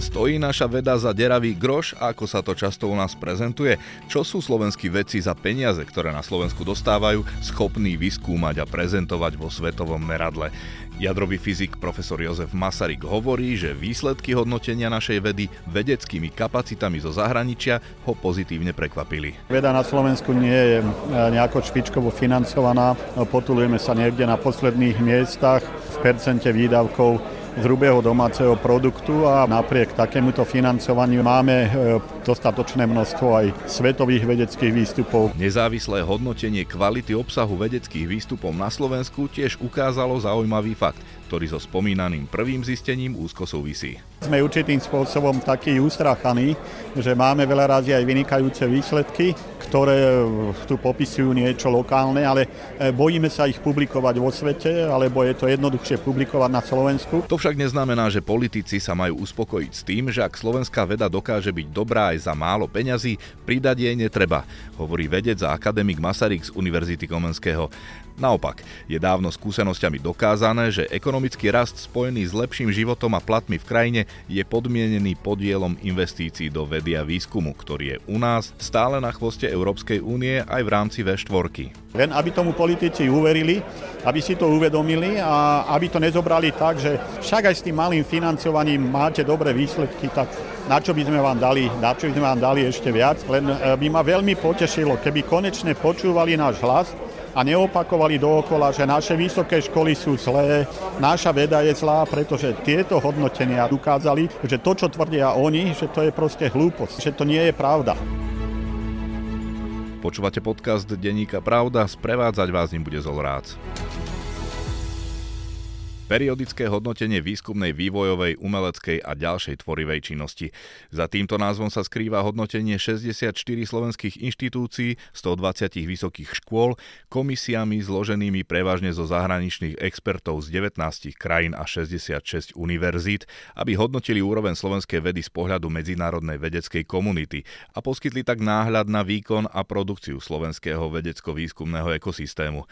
Stojí naša veda za deravý groš, ako sa to často u nás prezentuje? Čo sú slovenskí vedci za peniaze, ktoré na Slovensku dostávajú, schopní vyskúmať a prezentovať vo svetovom meradle? Jadrový fyzik profesor Jozef Masaryk hovorí, že výsledky hodnotenia našej vedy vedeckými kapacitami zo zahraničia ho pozitívne prekvapili. Veda na Slovensku nie je e, nejako špičkovo financovaná. Potulujeme sa niekde na posledných miestach v percente výdavkov hrubého domáceho produktu a napriek takémuto financovaniu máme e, dostatočné množstvo aj svetových vedeckých výstupov. Nezávislé hodnotenie kvality obsahu vedeckých výstupov na Slovensku tiež ukázalo zaujímavý fakt, ktorý so spomínaným prvým zistením úzko súvisí. Sme určitým spôsobom takí ustrachaní, že máme veľa razy aj vynikajúce výsledky, ktoré tu popisujú niečo lokálne, ale e, bojíme sa ich publikovať vo svete, alebo je to jednoduchšie publikovať na Slovensku. To však neznamená, že politici sa majú uspokojiť s tým, že ak slovenská veda dokáže byť dobrá aj za málo peňazí, pridať jej netreba, hovorí vedec a akademik Masaryk z Univerzity Komenského. Naopak, je dávno skúsenosťami dokázané, že ekonomický rast spojený s lepším životom a platmi v krajine je podmienený podielom investícií do vedy a výskumu, ktorý je u nás stále na chvoste Európskej únie aj v rámci V4. Len aby tomu politici uverili, aby si to uvedomili a aby to nezobrali tak, že však aj s tým malým financovaním máte dobré výsledky, tak na čo by sme vám dali, na čo by sme vám dali ešte viac. Len eh, by ma veľmi potešilo, keby konečne počúvali náš hlas a neopakovali dookola, že naše vysoké školy sú zlé, naša veda je zlá, pretože tieto hodnotenia ukázali, že to, čo tvrdia oni, že to je proste hlúposť, že to nie je pravda. Počúvate podcast Denníka Pravda, sprevádzať vás ním bude Zolrác. Periodické hodnotenie výskumnej, vývojovej, umeleckej a ďalšej tvorivej činnosti. Za týmto názvom sa skrýva hodnotenie 64 slovenských inštitúcií, 120 vysokých škôl, komisiami zloženými prevažne zo zahraničných expertov z 19 krajín a 66 univerzít, aby hodnotili úroveň slovenskej vedy z pohľadu medzinárodnej vedeckej komunity a poskytli tak náhľad na výkon a produkciu slovenského vedecko-výskumného ekosystému.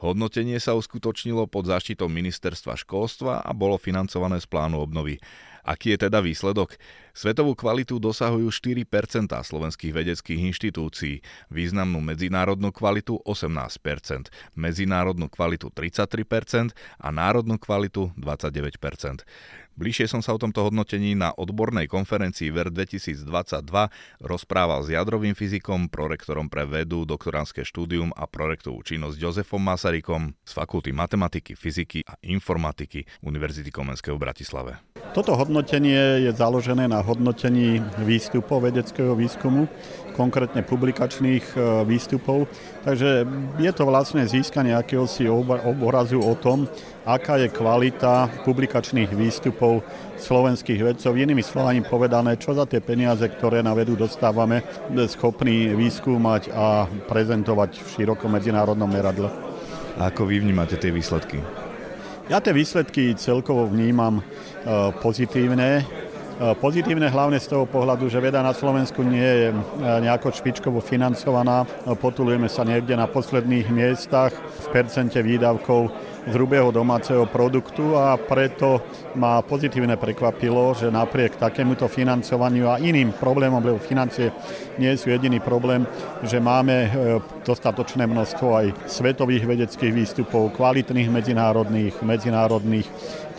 Hodnotenie sa uskutočnilo pod záštitou ministerstva školstva a bolo financované z plánu obnovy. Aký je teda výsledok? Svetovú kvalitu dosahujú 4% slovenských vedeckých inštitúcií, významnú medzinárodnú kvalitu 18%, medzinárodnú kvalitu 33% a národnú kvalitu 29%. Bližšie som sa o tomto hodnotení na odbornej konferencii VER 2022 rozprával s jadrovým fyzikom, prorektorom pre vedu, doktoránske štúdium a projektovú činnosť Jozefom Masarykom z Fakulty matematiky, fyziky a informatiky Univerzity Komenského v Bratislave. Toto hodnotenie je založené na hodnotení výstupov vedeckého výskumu, konkrétne publikačných e, výstupov. Takže je to vlastne získanie akéhosi obrazu o tom, aká je kvalita publikačných výstupov slovenských vedcov. Inými slovami povedané, čo za tie peniaze, ktoré na vedu dostávame, schopní vyskúmať a prezentovať v širokom medzinárodnom meradle. A ako vy vnímate tie výsledky? Ja tie výsledky celkovo vnímam e, pozitívne. E, pozitívne hlavne z toho pohľadu, že veda na Slovensku nie je e, nejako špičkovo financovaná. Potulujeme sa niekde na posledných miestach v percente výdavkov hrubého domáceho produktu a preto ma pozitívne prekvapilo, že napriek takémuto financovaniu a iným problémom, lebo financie nie sú jediný problém, že máme dostatočné množstvo aj svetových vedeckých výstupov, kvalitných medzinárodných, medzinárodných.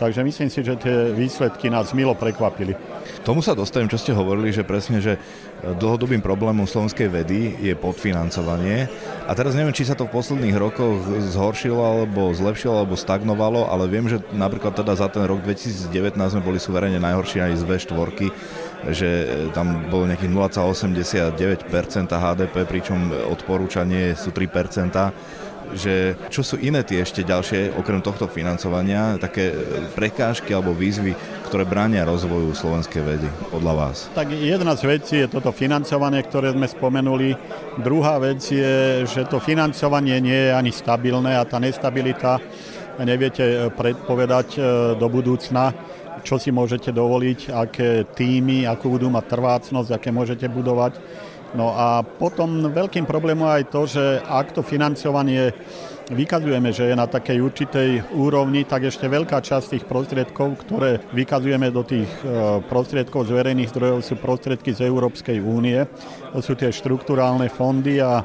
Takže myslím si, že tie výsledky nás milo prekvapili. Tomu sa dostavím, čo ste hovorili, že presne, že dlhodobým problémom slovenskej vedy je podfinancovanie. A teraz neviem, či sa to v posledných rokoch zhoršilo, alebo zlepšilo, alebo stagnovalo, ale viem, že napríklad teda za ten rok 2019 sme boli suverene najhorší aj z V4, že tam bolo nejakých 0,89% HDP, pričom odporúčanie sú 3% že čo sú iné tie ešte ďalšie, okrem tohto financovania, také prekážky alebo výzvy, ktoré bránia rozvoju slovenskej vedy podľa vás? Tak jedna z vecí je toto financovanie, ktoré sme spomenuli. Druhá vec je, že to financovanie nie je ani stabilné a tá nestabilita neviete eh, predpovedať eh, do budúcna, čo si môžete dovoliť, aké týmy, akú budú mať trvácnosť, aké môžete budovať. No a potom veľkým problémom aj to, že ak to financovanie vykazujeme, že je na takej určitej úrovni, tak ešte veľká časť tých prostriedkov, ktoré vykazujeme do tých e, prostriedkov z verejných zdrojov, sú prostriedky z Európskej únie. To sú tie štruktúrálne fondy a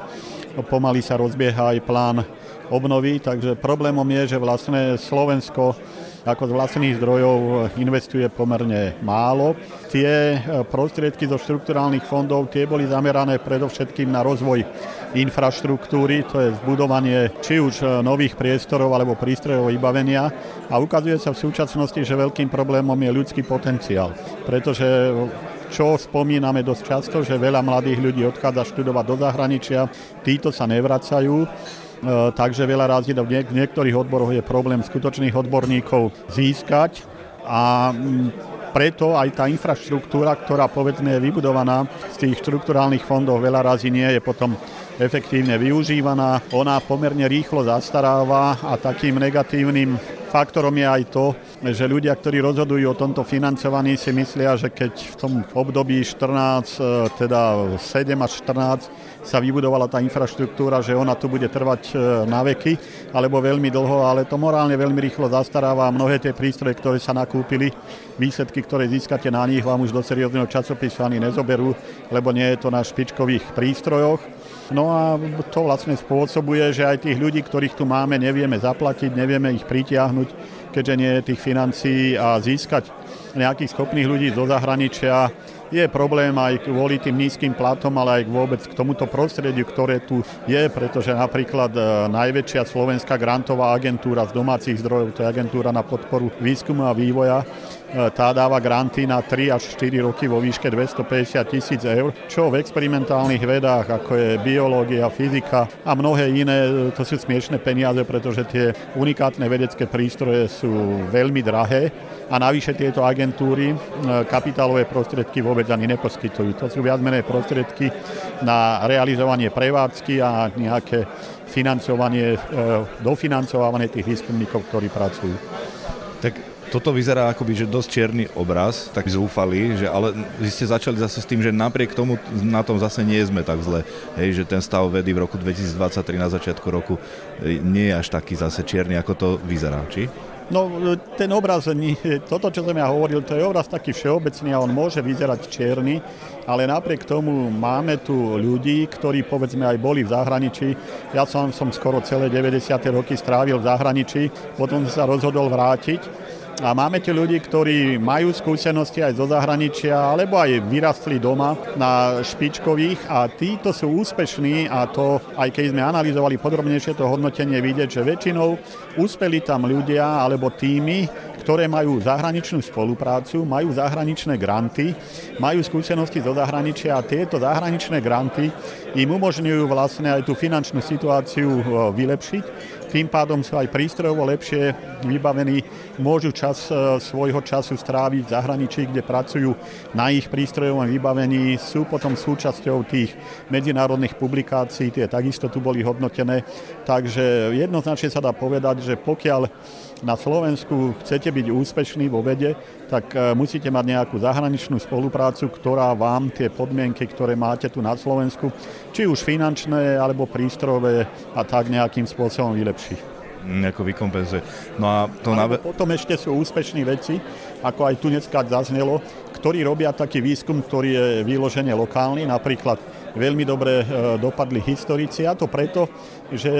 pomaly sa rozbieha aj plán obnovy, takže problémom je, že vlastne Slovensko ako z vlastných zdrojov investuje pomerne málo. Tie e, prostriedky zo štrukturálnych fondov tie boli zamerané predovšetkým na rozvoj infraštruktúry, to je zbudovanie či už e, nových priestorov alebo prístrojov vybavenia. A ukazuje sa v súčasnosti, že veľkým problémom je ľudský potenciál, pretože čo spomíname dosť často, že veľa mladých ľudí odchádza študovať do zahraničia, títo sa nevracajú. E, takže veľa razy v niektorých odboroch je problém skutočných odborníkov získať a preto aj tá infraštruktúra, ktorá povedzme je vybudovaná z tých štrukturálnych fondov, veľa razy nie je potom efektívne využívaná. Ona pomerne rýchlo zastaráva a takým negatívnym faktorom je aj to, že ľudia, ktorí rozhodujú o tomto financovaní, si myslia, že keď v tom období 14, e, teda 7 až 14 sa vybudovala tá infraštruktúra, že ona tu bude trvať e, na veky, alebo veľmi dlho, ale to morálne veľmi rýchlo zastaráva a mnohé tie prístroje, ktoré sa nakúpili, výsledky, ktoré získate na nich, vám už do seriózneho časopisu ani nezoberú, lebo nie je to na špičkových prístrojoch. No a to vlastne spôsobuje, že aj tých ľudí, ktorých tu máme, nevieme zaplatiť, nevieme ich pritiahnuť, keďže nie je tých financií a získať nejakých schopných ľudí zo zahraničia je problém aj kvôli tým nízkym platom, ale aj vôbec k tomuto prostrediu, ktoré tu je, pretože napríklad e, najväčšia slovenská grantová agentúra z domácich zdrojov, to je agentúra na podporu výskumu a vývoja, E, tá dáva granty na 3 až 4 roky vo výške 250 tisíc eur, čo v experimentálnych vedách, ako je biológia, fyzika a mnohé iné, e, to sú smiešné peniaze, pretože tie unikátne vedecké prístroje sú veľmi drahé a navyše tieto agentúry e, kapitálové prostriedky vôbec ani neposkytujú. To sú viac menej prostriedky na realizovanie prevádzky a nejaké financovanie, dofinancovanie tých výskumníkov, ktorí pracujú. Tak toto vyzerá akoby, že dosť čierny obraz, tak zúfali, že ale vy ste začali zase s tým, že napriek tomu na tom zase nie sme tak zle. Hej, že ten stav vedy v roku 2023 na začiatku roku e, nie je až taký zase čierny, ako to vyzerá, či? No, ten obraz, toto, čo som ja hovoril, to je obraz taký všeobecný a on môže vyzerať čierny, ale napriek tomu máme tu ľudí, ktorí povedzme aj boli v zahraničí. Ja som, som skoro celé 90. roky strávil v zahraničí, potom sa rozhodol vrátiť a máme tu ľudí, ktorí majú skúsenosti aj zo zahraničia, alebo aj vyrastli doma na špičkových. A títo sú úspešní a to, aj keď sme analyzovali podrobnejšie to hodnotenie, vidieť, že väčšinou úspeli tam ľudia alebo týmy, ktoré majú zahraničnú spoluprácu, majú zahraničné granty, majú skúsenosti zo zahraničia a tieto zahraničné granty im umožňujú vlastne aj tú finančnú situáciu vylepšiť tým pádom sú aj prístrojovo lepšie vybavení, môžu čas e, svojho času stráviť v zahraničí, kde pracujú na ich prístrojovom vybavení, sú potom súčasťou tých medzinárodných publikácií, tie takisto tu boli hodnotené. Takže jednoznačne sa dá povedať, že pokiaľ na Slovensku chcete byť úspešní vo vede, tak e, musíte mať nejakú zahraničnú spoluprácu, ktorá vám tie podmienky, ktoré máte tu na Slovensku, či už finančné alebo prístrojové a tak nejakým spôsobom vylepší nejako vykompenzuje. No a to na... Potom ešte sú úspešní veci, ako aj tu dneska zaznelo, ktorí robia taký výskum, ktorý je vyložene lokálny, napríklad veľmi dobre e, dopadli historici a to preto, že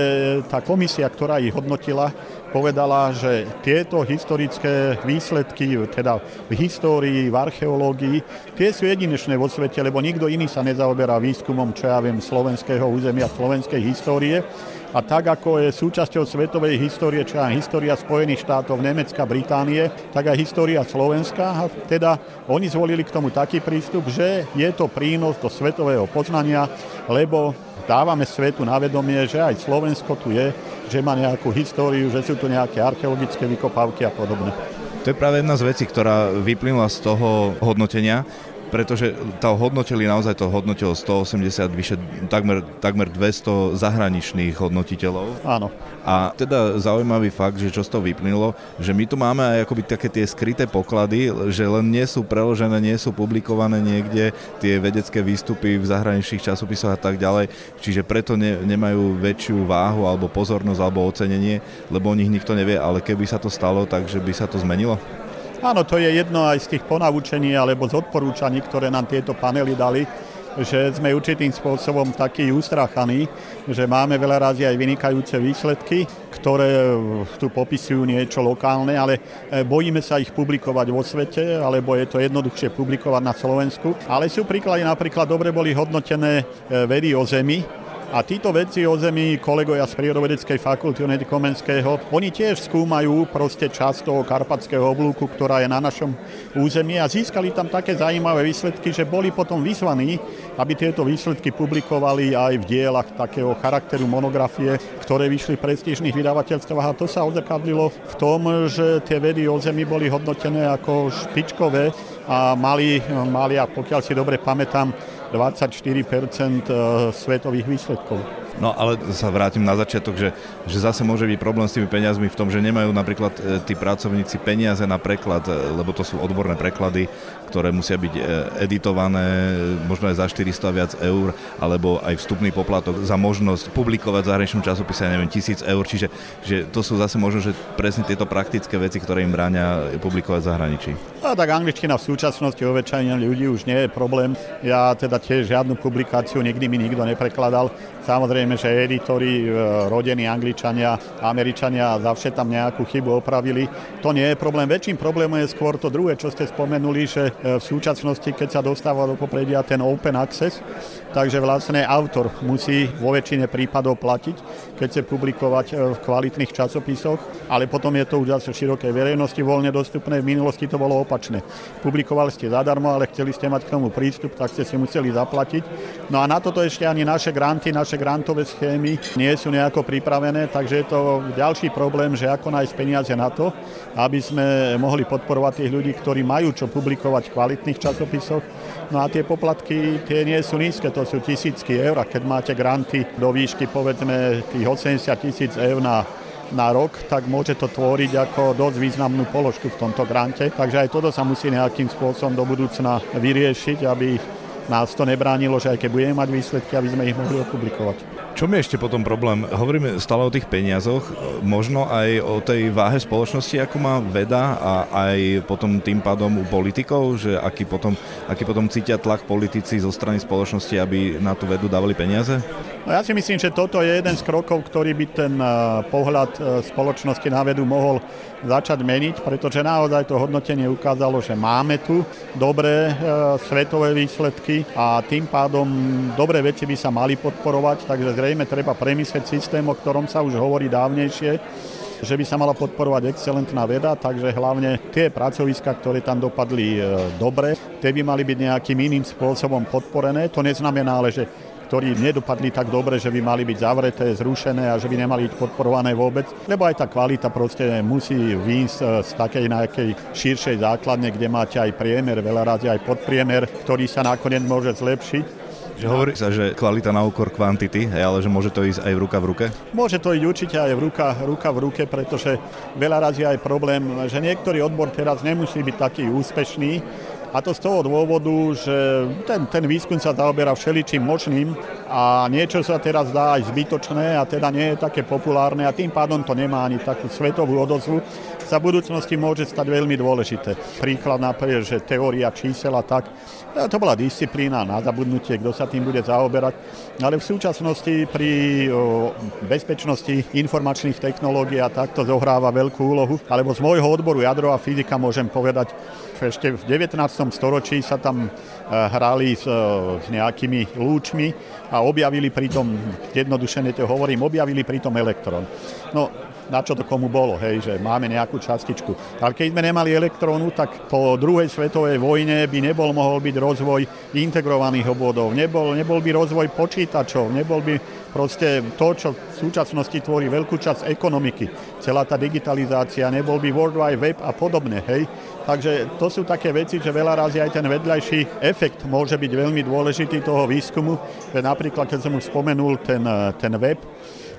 tá komisia, ktorá ich hodnotila, povedala, že tieto historické výsledky, teda v histórii, v archeológii, tie sú jedinečné vo svete, lebo nikto iný sa nezaoberá výskumom, čo ja viem, slovenského územia, slovenskej histórie. A tak ako je súčasťou svetovej histórie, čo je história Spojených štátov, Nemecka, Británie, tak aj história Slovenska. A teda oni zvolili k tomu taký prístup, že je to prínos do svetového poznania, lebo dávame svetu na vedomie, že aj Slovensko tu je, že má nejakú históriu, že sú tu nejaké archeologické vykopávky a podobne. To je práve jedna z vecí, ktorá vyplynula z toho hodnotenia, pretože to hodnotili, naozaj to hodnotilo 180, vyše takmer, takmer 200 zahraničných hodnotiteľov. Áno. A teda zaujímavý fakt, že čo z toho vyplynulo, že my tu máme aj akoby také tie skryté poklady, že len nie sú preložené, nie sú publikované niekde tie vedecké výstupy v zahraničných časopisoch a tak ďalej, čiže preto ne, nemajú väčšiu váhu alebo pozornosť alebo ocenenie, lebo o nich nikto nevie, ale keby sa to stalo, takže by sa to zmenilo? Áno, to je jedno aj z tých ponaučení alebo z odporúčaní, ktoré nám tieto panely dali, že sme určitým spôsobom takí ustráchaní, že máme veľa razy aj vynikajúce výsledky, ktoré tu popisujú niečo lokálne, ale e, bojíme sa ich publikovať vo svete, alebo je to jednoduchšie publikovať na Slovensku. Ale sú príklady, napríklad dobre boli hodnotené e, vedy o Zemi, a títo vedci o Zemi, kolegovia z Prírodovedeckej fakulty Unedy Komenského, oni tiež skúmajú proste časť toho karpatského oblúku, ktorá je na našom území a získali tam také zaujímavé výsledky, že boli potom vyzvaní, aby tieto výsledky publikovali aj v dielach takého charakteru monografie, ktoré vyšli v prestížnych vydavateľstvách. A to sa odzrkadlilo v tom, že tie vedy o Zemi boli hodnotené ako špičkové a mali, mali a pokiaľ si dobre pamätám, 24 svetových výsledkov. No ale sa vrátim na začiatok, že, že zase môže byť problém s tými peniazmi v tom, že nemajú napríklad e, tí pracovníci peniaze na preklad, e, lebo to sú odborné preklady, ktoré musia byť e, editované možno aj za 400 viac eur, alebo aj vstupný poplatok za možnosť publikovať v zahraničnom časopise, ja neviem, tisíc eur, čiže že to sú zase možno, že presne tieto praktické veci, ktoré im bráňa publikovať v zahraničí. A tak angličtina v súčasnosti o ľudí už nie je problém. Ja teda tiež žiadnu publikáciu nikdy mi nikto neprekladal. Samozrejme, že editori, e, rodení Angličania, Američania zavše tam nejakú chybu opravili. To nie je problém. Väčším problémom je skôr to druhé, čo ste spomenuli, že e, v súčasnosti, keď sa dostáva do popredia ten open access, takže vlastne autor musí vo väčšine prípadov platiť, keď chce publikovať e, v kvalitných časopisoch, ale potom je to už zase širokej verejnosti voľne dostupné. V minulosti to bolo opačné. Publikovali ste zadarmo, ale chceli ste mať k tomu prístup, tak ste si museli zaplatiť. No a na toto ešte ani naše granty, naše grantové schémy nie sú nejako pripravené, takže je to ďalší problém, že ako nájsť peniaze na to, aby sme mohli podporovať tých ľudí, ktorí majú čo publikovať v kvalitných časopisoch. No a tie poplatky, tie nie sú nízke, to sú tisícky eur a keď máte granty do výšky povedzme tých 80 tisíc eur na na rok, tak môže to tvoriť ako dosť významnú položku v tomto grante. Takže aj toto sa musí nejakým spôsobom do budúcna vyriešiť, aby nás to nebránilo, že aj keď budeme mať výsledky, aby sme ich mohli opublikovať. Čo mi ešte potom problém? Hovoríme stále o tých peniazoch, možno aj o tej váhe spoločnosti, ako má veda a aj potom tým pádom u politikov, že aký potom, aký potom cítia tlak politici zo strany spoločnosti, aby na tú vedu dávali peniaze? No ja si myslím, že toto je jeden z krokov, ktorý by ten eh, pohľad eh, spoločnosti na vedu mohol začať meniť, pretože naozaj to hodnotenie ukázalo, že máme tu dobré e, svetové výsledky a tým pádom dobré veci by sa mali podporovať, takže zrejme treba premyslieť systém, o ktorom sa už hovorí dávnejšie, že by sa mala podporovať excelentná veda, takže hlavne tie pracoviska, ktoré tam dopadli e, dobre, tie by mali byť nejakým iným spôsobom podporené. To neznamená ale, že ktorí nedopadli tak dobre, že by mali byť zavreté, zrušené a že by nemali byť podporované vôbec, lebo aj tá kvalita proste musí výjsť e, z takej nejakej širšej základne, kde máte aj priemer, veľa razy aj podpriemer, ktorý sa nakoniec môže zlepšiť. Že hovorí sa, že kvalita na úkor kvantity, ale že môže to ísť aj v ruka v ruke? Môže to ísť určite aj v ruka, ruka v ruke, pretože veľa razy aj problém, že niektorý odbor teraz nemusí byť taký úspešný, a to z toho dôvodu, že ten, ten výskum sa zaoberá všeličím možným a niečo sa teraz dá aj zbytočné a teda nie je také populárne a tým pádom to nemá ani takú svetovú odozvu. Sa v budúcnosti môže stať veľmi dôležité. Príklad napríklad, že teória čísel a tak, to bola disciplína na zabudnutie, kto sa tým bude zaoberať. Ale v súčasnosti pri bezpečnosti informačných technológií a takto zohráva veľkú úlohu. Alebo z môjho odboru jadrová fyzika môžem povedať, ešte v 19. storočí sa tam e, hrali s, e, s nejakými lúčmi a objavili pritom, jednodušene to hovorím, objavili pritom elektrón. No, na čo to komu bolo, hej, že máme nejakú častičku. Ale keď sme nemali elektrónu, tak po druhej svetovej vojne by nebol mohol byť rozvoj integrovaných obvodov, nebol, nebol by rozvoj počítačov, nebol by proste to, čo v súčasnosti tvorí veľkú časť ekonomiky, celá tá digitalizácia, nebol by World Wide Web a podobne, hej. Takže to sú také veci, že veľa razy aj ten vedľajší efekt môže byť veľmi dôležitý toho výskumu. Napríklad, keď som už spomenul ten, ten web,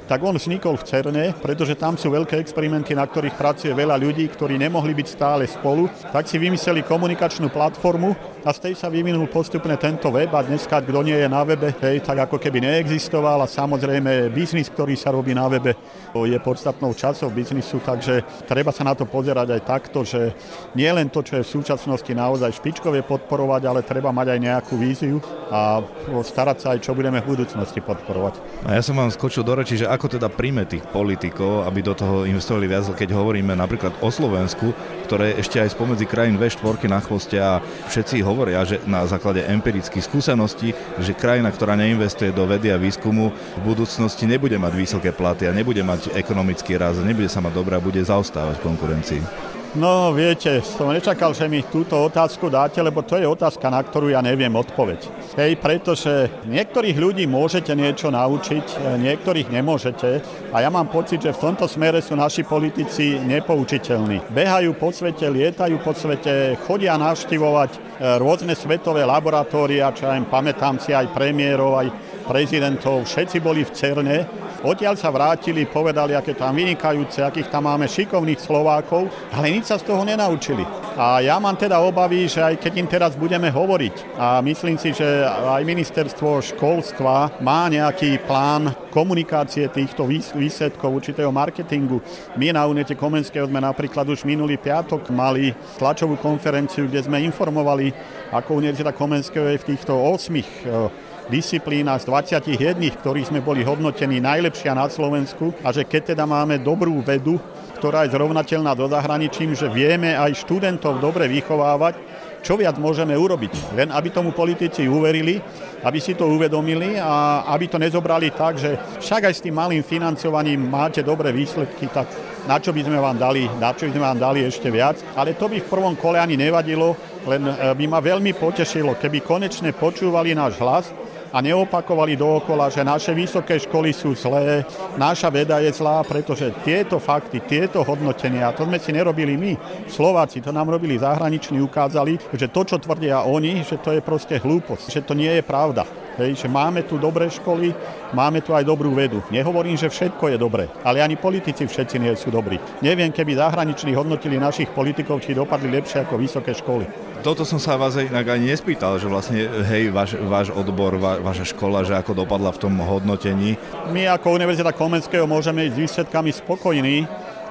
tak on vznikol v CERNE, pretože tam sú veľké experimenty, na ktorých pracuje veľa ľudí, ktorí nemohli byť stále spolu, tak si vymysleli komunikačnú platformu a z tej sa vyvinul postupne tento web a dneska, kto nie je na webe, hej, tak ako keby neexistoval a samozrejme biznis, ktorý sa robí na webe, je podstatnou časou biznisu, takže treba sa na to pozerať aj takto, že nie len to, čo je v súčasnosti naozaj špičkové podporovať, ale treba mať aj nejakú víziu a starať sa aj, čo budeme v budúcnosti podporovať. A ja som vám skočil do reči, že ako teda príjme tých politikov, aby do toho investovali viac, keď hovoríme napríklad o Slovensku, ktoré ešte aj spomedzi krajín V4 na chvoste a všetci hovoria, že na základe empirických skúseností, že krajina, ktorá neinvestuje do vedy a výskumu, v budúcnosti nebude mať vysoké platy a nebude mať ekonomický rast, nebude sa mať dobré a bude zaostávať v konkurencii. No viete, som nečakal, že mi túto otázku dáte, lebo to je otázka, na ktorú ja neviem odpoveď. Hej, pretože niektorých ľudí môžete niečo naučiť, e, niektorých nemôžete a ja mám pocit, že v tomto smere sú naši politici nepoučiteľní. Behajú po svete, lietajú po svete, chodia navštivovať e, rôzne svetové laboratória, čo im pamätám si aj premiérov, aj prezidentov, všetci boli v Cerne Odtiaľ sa vrátili, povedali, aké tam vynikajúce, akých tam máme šikovných Slovákov, ale nič sa z toho nenaučili. A ja mám teda obavy, že aj keď im teraz budeme hovoriť, a myslím si, že aj ministerstvo školstva má nejaký plán komunikácie týchto výsledkov určitého marketingu. My na Unete Komenského sme napríklad už minulý piatok mali tlačovú konferenciu, kde sme informovali, ako Univerzita Komenského je v týchto 8 disciplínach z 21, ktorých sme boli hodnotení najlepšia na Slovensku a že keď teda máme dobrú vedu, ktorá je zrovnateľná do zahraničím, že vieme aj študentov dobre vychovávať, čo viac môžeme urobiť. Len aby tomu politici uverili, aby si to uvedomili a aby to nezobrali tak, že však aj s tým malým financovaním máte dobré výsledky, tak na čo by sme vám dali, na čo by sme vám dali ešte viac. Ale to by v prvom kole ani nevadilo, len eh, by ma veľmi potešilo, keby konečne počúvali náš hlas a neopakovali dookola, že naše vysoké školy sú zlé, naša veda je zlá, pretože tieto fakty, tieto hodnotenia, to sme si nerobili my, Slováci, to nám robili zahraniční, ukázali, že to, čo tvrdia oni, že to je proste hlúposť, že to nie je pravda. Hej, že máme tu dobré školy, máme tu aj dobrú vedu. Nehovorím, že všetko je dobré, ale ani politici všetci nie sú dobrí. Neviem, keby zahraniční hodnotili našich politikov, či dopadli lepšie ako vysoké školy. Toto som sa vás inak ani nespýtal, že vlastne, hej, váš, váš odbor, va, vaša škola, že ako dopadla v tom hodnotení. My ako Univerzita Komenského môžeme ísť s výsledkami spokojní,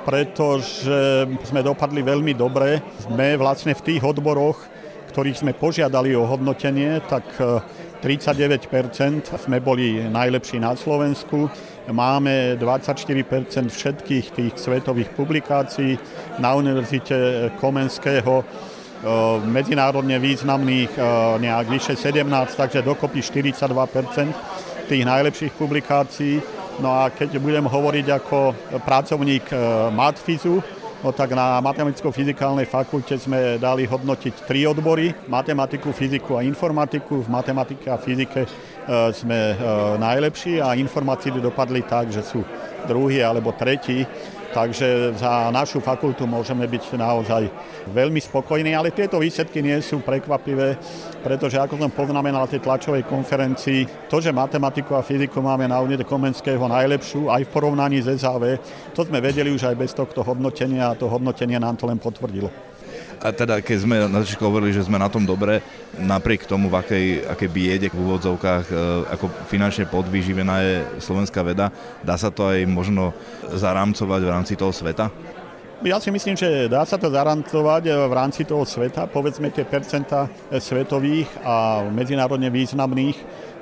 pretože sme dopadli veľmi dobre. Sme vlastne v tých odboroch, ktorých sme požiadali o hodnotenie, tak 39% sme boli najlepší na Slovensku. Máme 24% všetkých tých svetových publikácií na Univerzite Komenského medzinárodne významných nejak vyše 17, takže dokopy 42% tých najlepších publikácií. No a keď budem hovoriť ako pracovník Matfizu, No tak na matematicko-fyzikálnej fakulte sme dali hodnotiť tri odbory, matematiku, fyziku a informatiku. V matematike a fyzike e, sme e, najlepší a informácie dopadli tak, že sú druhý alebo tretí Takže za našu fakultu môžeme byť naozaj veľmi spokojní, ale tieto výsledky nie sú prekvapivé, pretože ako som poznamenal na tej tlačovej konferencii, to, že matematiku a fyziku máme na Unite Komenského najlepšiu, aj v porovnaní s SAV, to sme vedeli už aj bez tohto hodnotenia a to hodnotenie nám to len potvrdilo. A teda, keď sme na začiatku hovorili, že sme na tom dobre, napriek tomu, v akej, akej biede v úvodzovkách, e, ako finančne podvýživená je slovenská veda, dá sa to aj možno zarámcovať v rámci toho sveta? Ja si myslím, že dá sa to zarantovať v rámci toho sveta. Povedzme tie percenta svetových a medzinárodne významných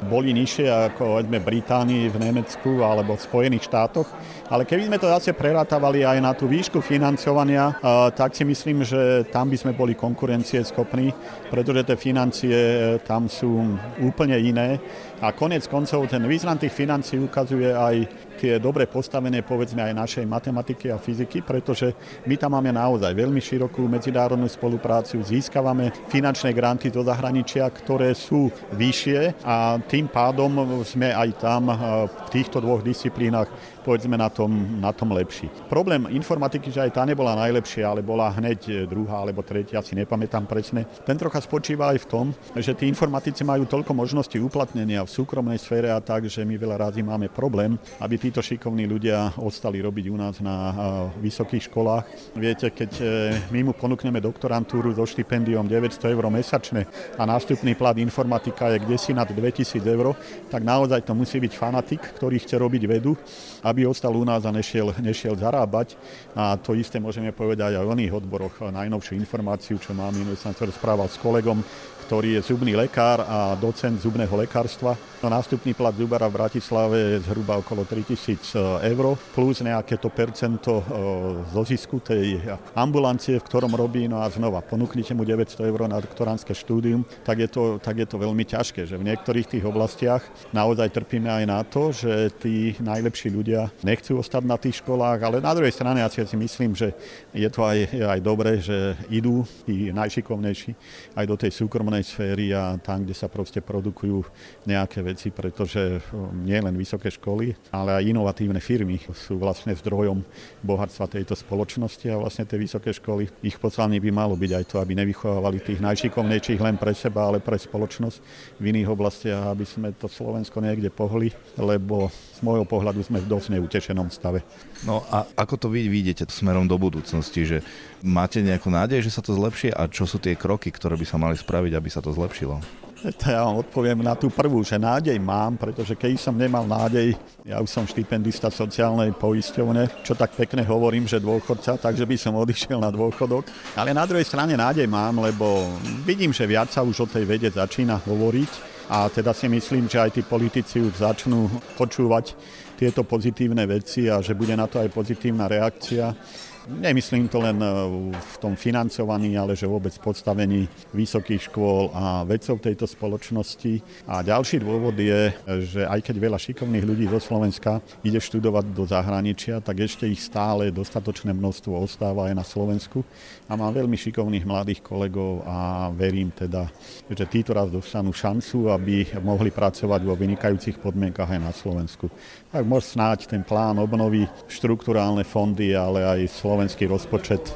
boli nižšie ako v Británii, v Nemecku alebo v Spojených štátoch. Ale keby sme to zase prerátavali aj na tú výšku financovania, tak si myslím, že tam by sme boli konkurencieschopní, pretože tie financie e, tam sú úplne iné. A konec koncov ten význam tých financií ukazuje aj tie dobre postavené povedzme aj našej matematiky a fyziky, pretože my tam máme naozaj veľmi širokú medzinárodnú spoluprácu, získavame finančné granty do zahraničia, ktoré sú vyššie a tým pádom sme aj tam eh, v týchto dvoch disciplínach povedzme na tom, na tom lepší. Problém informatiky, že aj tá nebola najlepšia, ale bola hneď druhá alebo tretia, si nepamätám presne. Ten trocha spočíva aj v tom, že tí informatici majú toľko možností uplatnenia v súkromnej sfére a tak, že my veľa razy máme problém, aby títo šikovní ľudia ostali robiť u nás na vysokých školách. Viete, keď e, my mu ponúkneme doktorantúru so štipendiom 900 eur mesačne a nástupný plat informatika je kde si nad 2000 eur, tak naozaj to musí byť fanatik, ktorý chce robiť vedu, aby ostal u nás a nešiel, nešiel zarábať. A to isté môžeme povedať aj o iných odboroch. Najnovšiu informáciu, čo mám, minulý som sa rozprával s kolegom, ktorý je zubný lekár a docent zubného lekárstva. No, nástupný plat zubara v Bratislave je zhruba okolo 3000 eur, plus nejaké to percento e, zo zisku tej ambulancie, v ktorom robí, no a znova ponúknite mu 900 eur na doktoránske štúdium, tak je, to, tak je to veľmi ťažké, že v niektorých tých oblastiach naozaj trpíme aj na to, že tí najlepší ľudia nechcú ostať na tých školách, ale na druhej strane ja si myslím, že je to aj, aj dobré, že idú tí najšikovnejší aj do tej súkromnej sféry a tam, kde sa proste produkujú nejaké veci, pretože nie len vysoké školy, ale aj inovatívne firmy sú vlastne zdrojom bohatstva tejto spoločnosti a vlastne tie vysoké školy, ich poslanie by malo byť aj to, aby nevychovávali tých najšikovnejších len pre seba, ale pre spoločnosť v iných oblastiach, aby sme to Slovensko niekde pohli, lebo z môjho pohľadu sme v dosť neutešenom stave. No a ako to vy vidíte smerom do budúcnosti, že máte nejakú nádej, že sa to zlepšie a čo sú tie kroky, ktoré by sa mali spraviť, aby sa to zlepšilo? To ja vám odpoviem na tú prvú, že nádej mám, pretože keď som nemal nádej, ja už som štipendista sociálnej poisťovne, čo tak pekne hovorím, že dôchodca, takže by som odišiel na dôchodok. Ale na druhej strane nádej mám, lebo vidím, že viac sa už o tej vede začína hovoriť a teda si myslím, že aj tí politici už začnú počúvať tieto pozitívne veci a že bude na to aj pozitívna reakcia. Nemyslím to len e, v tom financovaní, ale že vôbec podstavení vysokých škôl a vedcov tejto spoločnosti. A ďalší dôvod je, že aj keď veľa šikovných ľudí zo Slovenska ide študovať do zahraničia, tak ešte ich stále dostatočné množstvo ostáva aj na Slovensku. A mám veľmi šikovných mladých kolegov a verím teda, že títo raz dostanú šancu, aby mohli pracovať vo vynikajúcich podmienkach aj na Slovensku. Tak môž snáď ten plán obnovy, štruktúrálne fondy, ale aj Slovensko slovenský rozpočet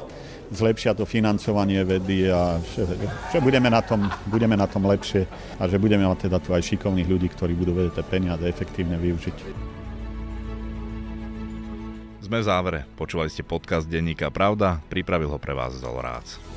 zlepšia to financovanie vedy a že, že budeme, na tom, budeme na tom lepšie a že budeme mať teda tu aj šikovných ľudí, ktorí budú vedieť tie peniaze efektívne využiť. Sme v závere. Počúvali ste podcast Denníka Pravda. Pripravil ho pre vás Zolorác.